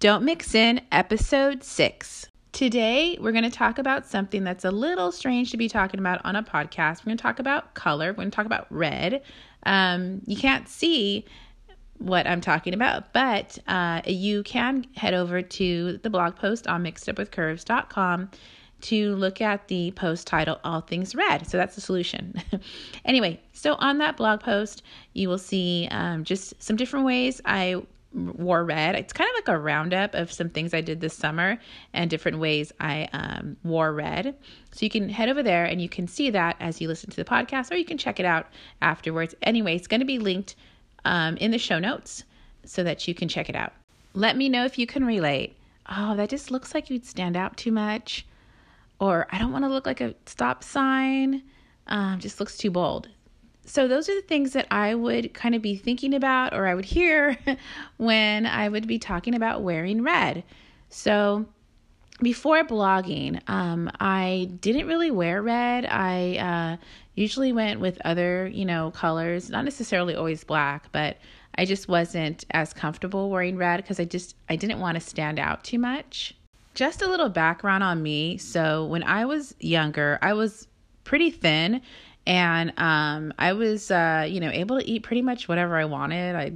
Don't Mix In, Episode 6. Today, we're going to talk about something that's a little strange to be talking about on a podcast. We're going to talk about color. We're going to talk about red. Um, you can't see what I'm talking about, but uh, you can head over to the blog post on mixedupwithcurves.com to look at the post title All Things Red. So that's the solution. anyway, so on that blog post, you will see um, just some different ways I wore red. It's kind of like a roundup of some things I did this summer and different ways I um, wore red. So you can head over there and you can see that as you listen to the podcast, or you can check it out afterwards. Anyway, it's going to be linked um, in the show notes so that you can check it out. Let me know if you can relate. Oh, that just looks like you'd stand out too much. Or I don't want to look like a stop sign. Um, just looks too bold. So, those are the things that I would kind of be thinking about or I would hear when I would be talking about wearing red. So, before blogging, um, I didn't really wear red. I uh, usually went with other, you know, colors, not necessarily always black, but I just wasn't as comfortable wearing red because I just I didn't want to stand out too much. Just a little background on me. So when I was younger, I was pretty thin and um, I was uh, you know able to eat pretty much whatever I wanted. I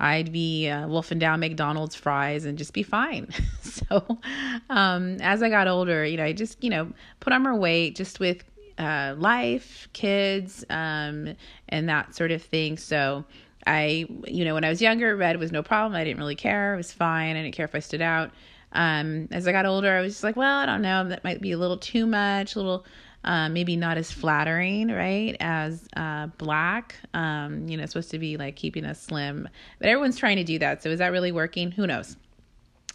I'd be uh, wolfing down McDonald's fries and just be fine. so, um, as I got older, you know, I just, you know, put on more weight just with uh, life, kids, um, and that sort of thing. So, I, you know, when I was younger, red was no problem. I didn't really care. It was fine. I didn't care if I stood out. Um, as I got older, I was just like, well, I don't know. That might be a little too much, a little uh, maybe not as flattering, right, as uh, black. Um, you know, supposed to be like keeping us slim, but everyone's trying to do that. So is that really working? Who knows?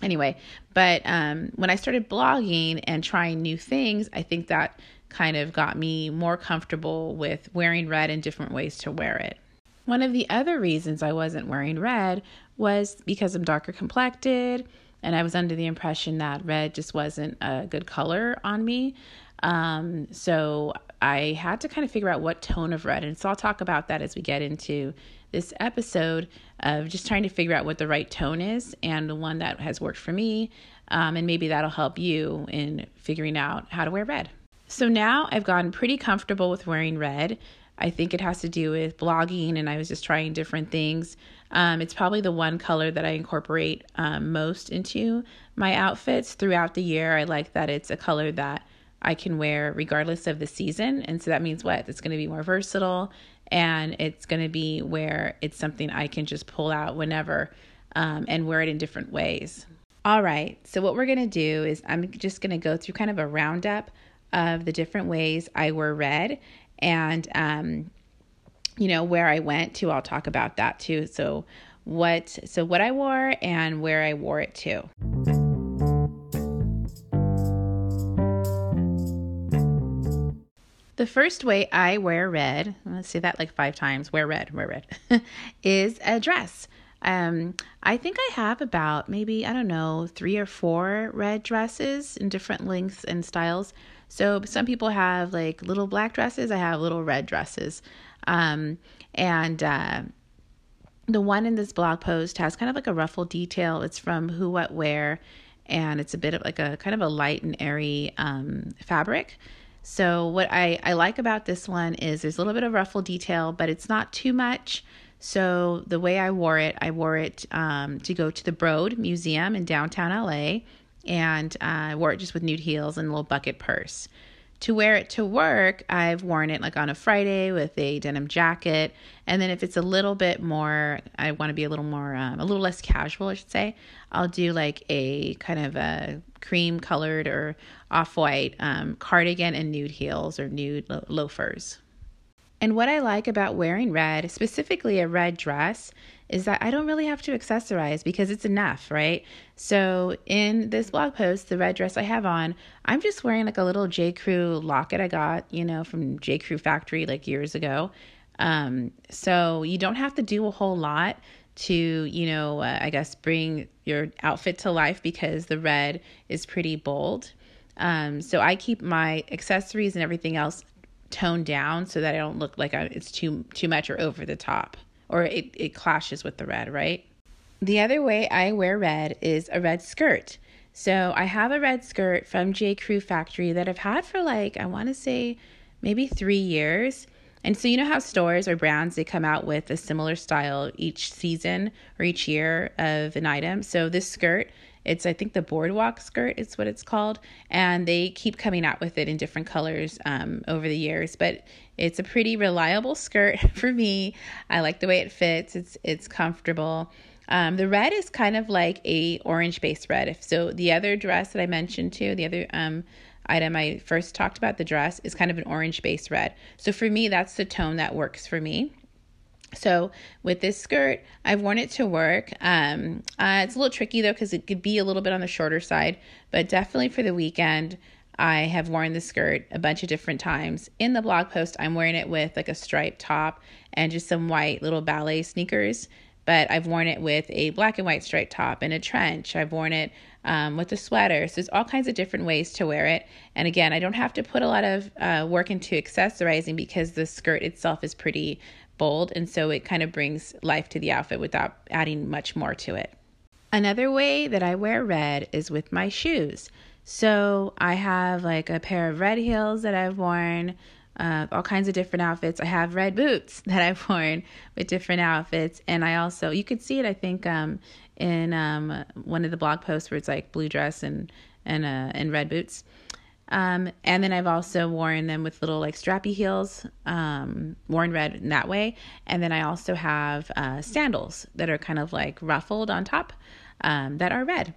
Anyway, but um, when I started blogging and trying new things, I think that kind of got me more comfortable with wearing red and different ways to wear it. One of the other reasons I wasn't wearing red was because I'm darker complected and I was under the impression that red just wasn't a good color on me. Um, so I had to kind of figure out what tone of red. And so I'll talk about that as we get into this episode of just trying to figure out what the right tone is and the one that has worked for me. Um, and maybe that'll help you in figuring out how to wear red. So now I've gotten pretty comfortable with wearing red. I think it has to do with blogging, and I was just trying different things. Um, it's probably the one color that I incorporate um, most into my outfits throughout the year. I like that it's a color that I can wear regardless of the season. And so that means what? It's going to be more versatile and it's going to be where it's something I can just pull out whenever um, and wear it in different ways. All right, so what we're going to do is I'm just going to go through kind of a roundup of the different ways I wear red and, um, you know, where I went to. I'll talk about that too. So, what so what I wore and where I wore it to. The first way I wear red, let's say that like five times, wear red, wear red, is a dress. Um, I think I have about maybe, I don't know, three or four red dresses in different lengths and styles. So some people have like little black dresses, I have little red dresses. Um, and uh, the one in this blog post has kind of like a ruffle detail. It's from Who What Wear, and it's a bit of like a kind of a light and airy um, fabric. So what I, I like about this one is there's a little bit of ruffle detail, but it's not too much. So the way I wore it, I wore it um, to go to the Broad Museum in downtown LA, and uh, I wore it just with nude heels and a little bucket purse. To wear it to work, I've worn it like on a Friday with a denim jacket, and then if it's a little bit more, I want to be a little more, um, a little less casual, I should say. I'll do like a kind of a cream colored or off white um, cardigan and nude heels or nude lo- loafers. And what I like about wearing red, specifically a red dress, is that I don't really have to accessorize because it's enough, right? So in this blog post, the red dress I have on, I'm just wearing like a little J. Crew locket I got, you know, from J. Crew factory like years ago. Um, so you don't have to do a whole lot to, you know, uh, I guess bring your outfit to life because the red is pretty bold. Um, so I keep my accessories and everything else toned down so that I don't look like I, it's too too much or over the top or it, it clashes with the red, right? The other way I wear red is a red skirt. So I have a red skirt from J. Crew Factory that I've had for like, I want to say maybe three years. And so you know how stores or brands they come out with a similar style each season or each year of an item. So this skirt, it's I think the boardwalk skirt is what it's called, and they keep coming out with it in different colors um, over the years. But it's a pretty reliable skirt for me. I like the way it fits. It's it's comfortable. Um, the red is kind of like a orange based red. If so, the other dress that I mentioned too, the other um, item I first talked about, the dress, is kind of an orange based red. So for me, that's the tone that works for me. So with this skirt, I've worn it to work. Um, uh, it's a little tricky though because it could be a little bit on the shorter side, but definitely for the weekend, I have worn the skirt a bunch of different times. In the blog post, I'm wearing it with like a striped top and just some white little ballet sneakers. But I've worn it with a black and white striped top and a trench. I've worn it um, with a sweater. So there's all kinds of different ways to wear it. And again, I don't have to put a lot of uh, work into accessorizing because the skirt itself is pretty bold. And so it kind of brings life to the outfit without adding much more to it. Another way that I wear red is with my shoes. So I have like a pair of red heels that I've worn, uh, all kinds of different outfits. I have red boots that I've worn with different outfits, and I also you could see it. I think um, in um, one of the blog posts where it's like blue dress and and uh, and red boots. Um, and then I've also worn them with little like strappy heels, um, worn red in that way. And then I also have uh, sandals that are kind of like ruffled on top um, that are red.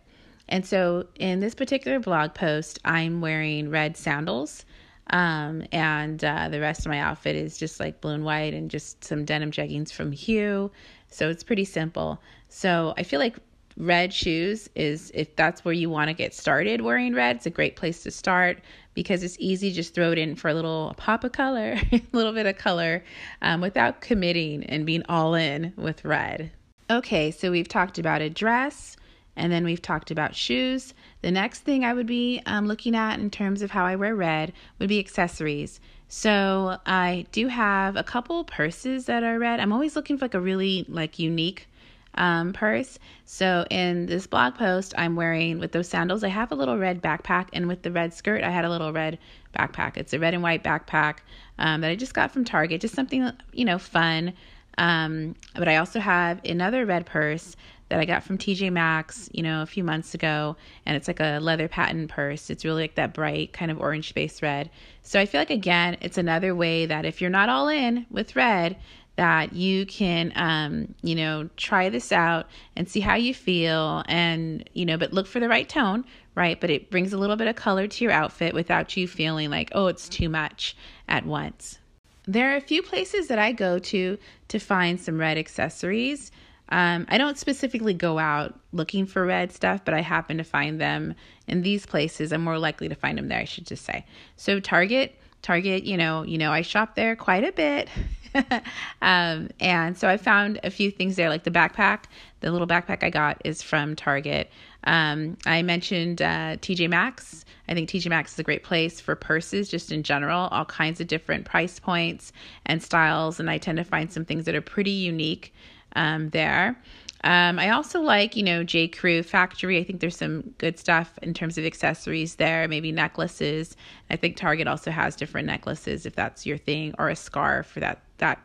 And so in this particular blog post, I'm wearing red sandals. Um, and uh, the rest of my outfit is just like blue and white and just some denim jeggings from Hue. So it's pretty simple. So I feel like red shoes is if that's where you want to get started wearing red, it's a great place to start because it's easy just throw it in for a little pop of color, a little bit of color um, without committing and being all in with red. Okay, so we've talked about a dress and then we've talked about shoes. The next thing I would be um, looking at in terms of how I wear red would be accessories. So I do have a couple purses that are red. I'm always looking for like a really like unique um, purse. So in this blog post, I'm wearing with those sandals, I have a little red backpack, and with the red skirt, I had a little red backpack. It's a red and white backpack um, that I just got from Target, just something you know fun. Um, but I also have another red purse that I got from TJ Maxx, you know, a few months ago, and it's like a leather patent purse. It's really like that bright kind of orange space red. So I feel like again, it's another way that if you're not all in with red, that you can um, you know try this out and see how you feel and you know but look for the right tone right but it brings a little bit of color to your outfit without you feeling like oh it's too much at once there are a few places that i go to to find some red accessories. Um, i don't specifically go out looking for red stuff but i happen to find them in these places. I'm more likely to find them there i should just say. So target target you know you know i shop there quite a bit um, and so I found a few things there, like the backpack. The little backpack I got is from Target. Um, I mentioned uh, TJ Maxx. I think TJ Maxx is a great place for purses, just in general, all kinds of different price points and styles. And I tend to find some things that are pretty unique um, there. Um, I also like, you know, J. Crew Factory. I think there's some good stuff in terms of accessories there, maybe necklaces. I think Target also has different necklaces if that's your thing, or a scarf for that that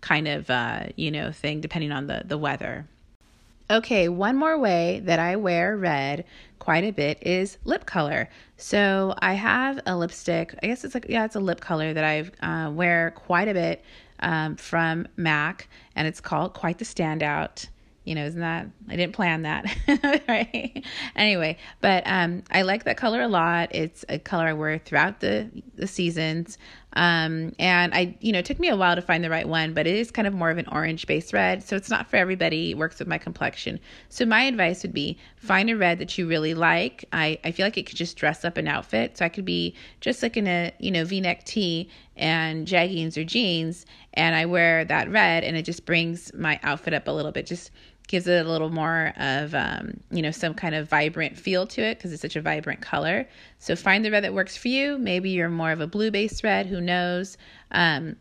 kind of uh, you know thing, depending on the the weather. Okay, one more way that I wear red quite a bit is lip color. So I have a lipstick. I guess it's like yeah, it's a lip color that I uh, wear quite a bit um, from MAC, and it's called Quite the Standout you know, isn't that I didn't plan that, right? Anyway, but um, I like that color a lot. It's a color I wear throughout the the seasons. Um, and I, you know, it took me a while to find the right one, but it is kind of more of an orange based red. So it's not for everybody. It works with my complexion. So my advice would be find a red that you really like. I, I feel like it could just dress up an outfit. So I could be just like in a, you know, v neck tee and jeggings or jeans, and I wear that red, and it just brings my outfit up a little bit. Just gives it a little more of um, you know some kind of vibrant feel to it because it's such a vibrant color. So find the red that works for you. Maybe you're more of a blue based red who knows? Um,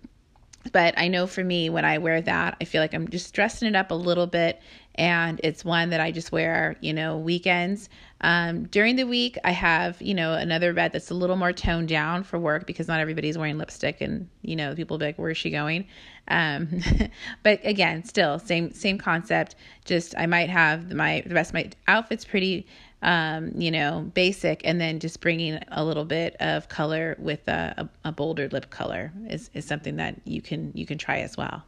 but i know for me when i wear that i feel like i'm just dressing it up a little bit and it's one that i just wear you know weekends um, during the week i have you know another red that's a little more toned down for work because not everybody's wearing lipstick and you know people be like where's she going um, but again, still same same concept. Just I might have my the rest of my outfits pretty, um, you know, basic, and then just bringing a little bit of color with a, a, a bolder lip color is is something that you can you can try as well.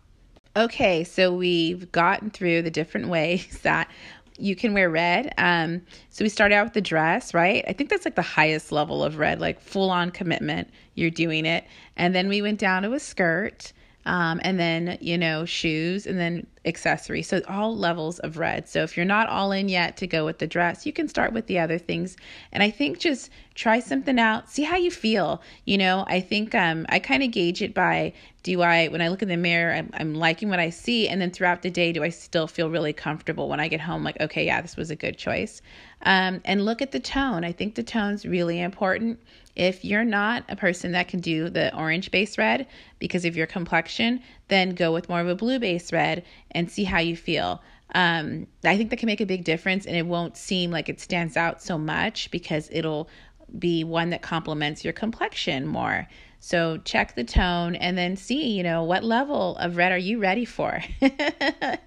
Okay, so we've gotten through the different ways that you can wear red. Um, so we started out with the dress, right? I think that's like the highest level of red, like full on commitment. You're doing it. And then we went down to a skirt um, and then you know shoes and then accessories. So all levels of red. So if you're not all in yet to go with the dress you can start with the other things. And i think just try something out. See how you feel. You know i think um, i kind of gauge it by do i when i look in the mirror I'm, I'm liking what i see. And then throughout the day do i still feel really comfortable when i get home? Like okay yeah this was a good choice. Um, and look at the tone. I think the tone's really important if you're not a person that can do the orange base red because of your complexion, then go with more of a blue base red and see how you feel. Um, I think that can make a big difference and it won't seem like it stands out so much because it'll be one that complements your complexion more. So check the tone and then see, you know, what level of red are you ready for? um,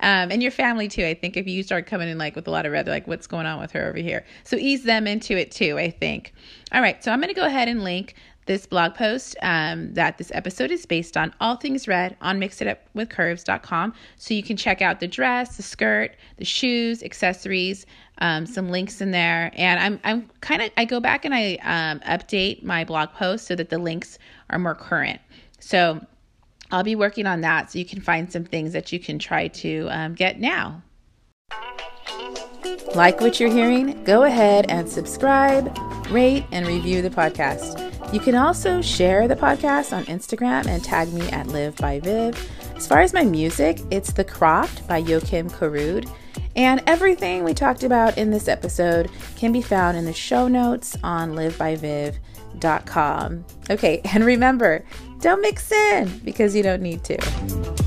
and your family too. I think if you start coming in like with a lot of red, they're like, what's going on with her over here? So ease them into it too, I think. All right, so I'm going to go ahead and link this blog post um, that this episode is based on all things red on mixitupwithcurves.com so you can check out the dress the skirt the shoes accessories um, some links in there. And I'm I'm kind of I go back and I um, update my blog post so that the links are more current. So I'll be working on that so you can find some things that you can try to um, get now. Like what you're hearing? Go ahead and subscribe, rate, and review the podcast. You can also share the podcast on Instagram and tag me at Liv by Viv. As far as my music, it's The Croft by Joakim Karud. And everything we talked about in this episode can be found in the show notes on livbyviv.com. Okay, and remember, don't mix in because you don't need to.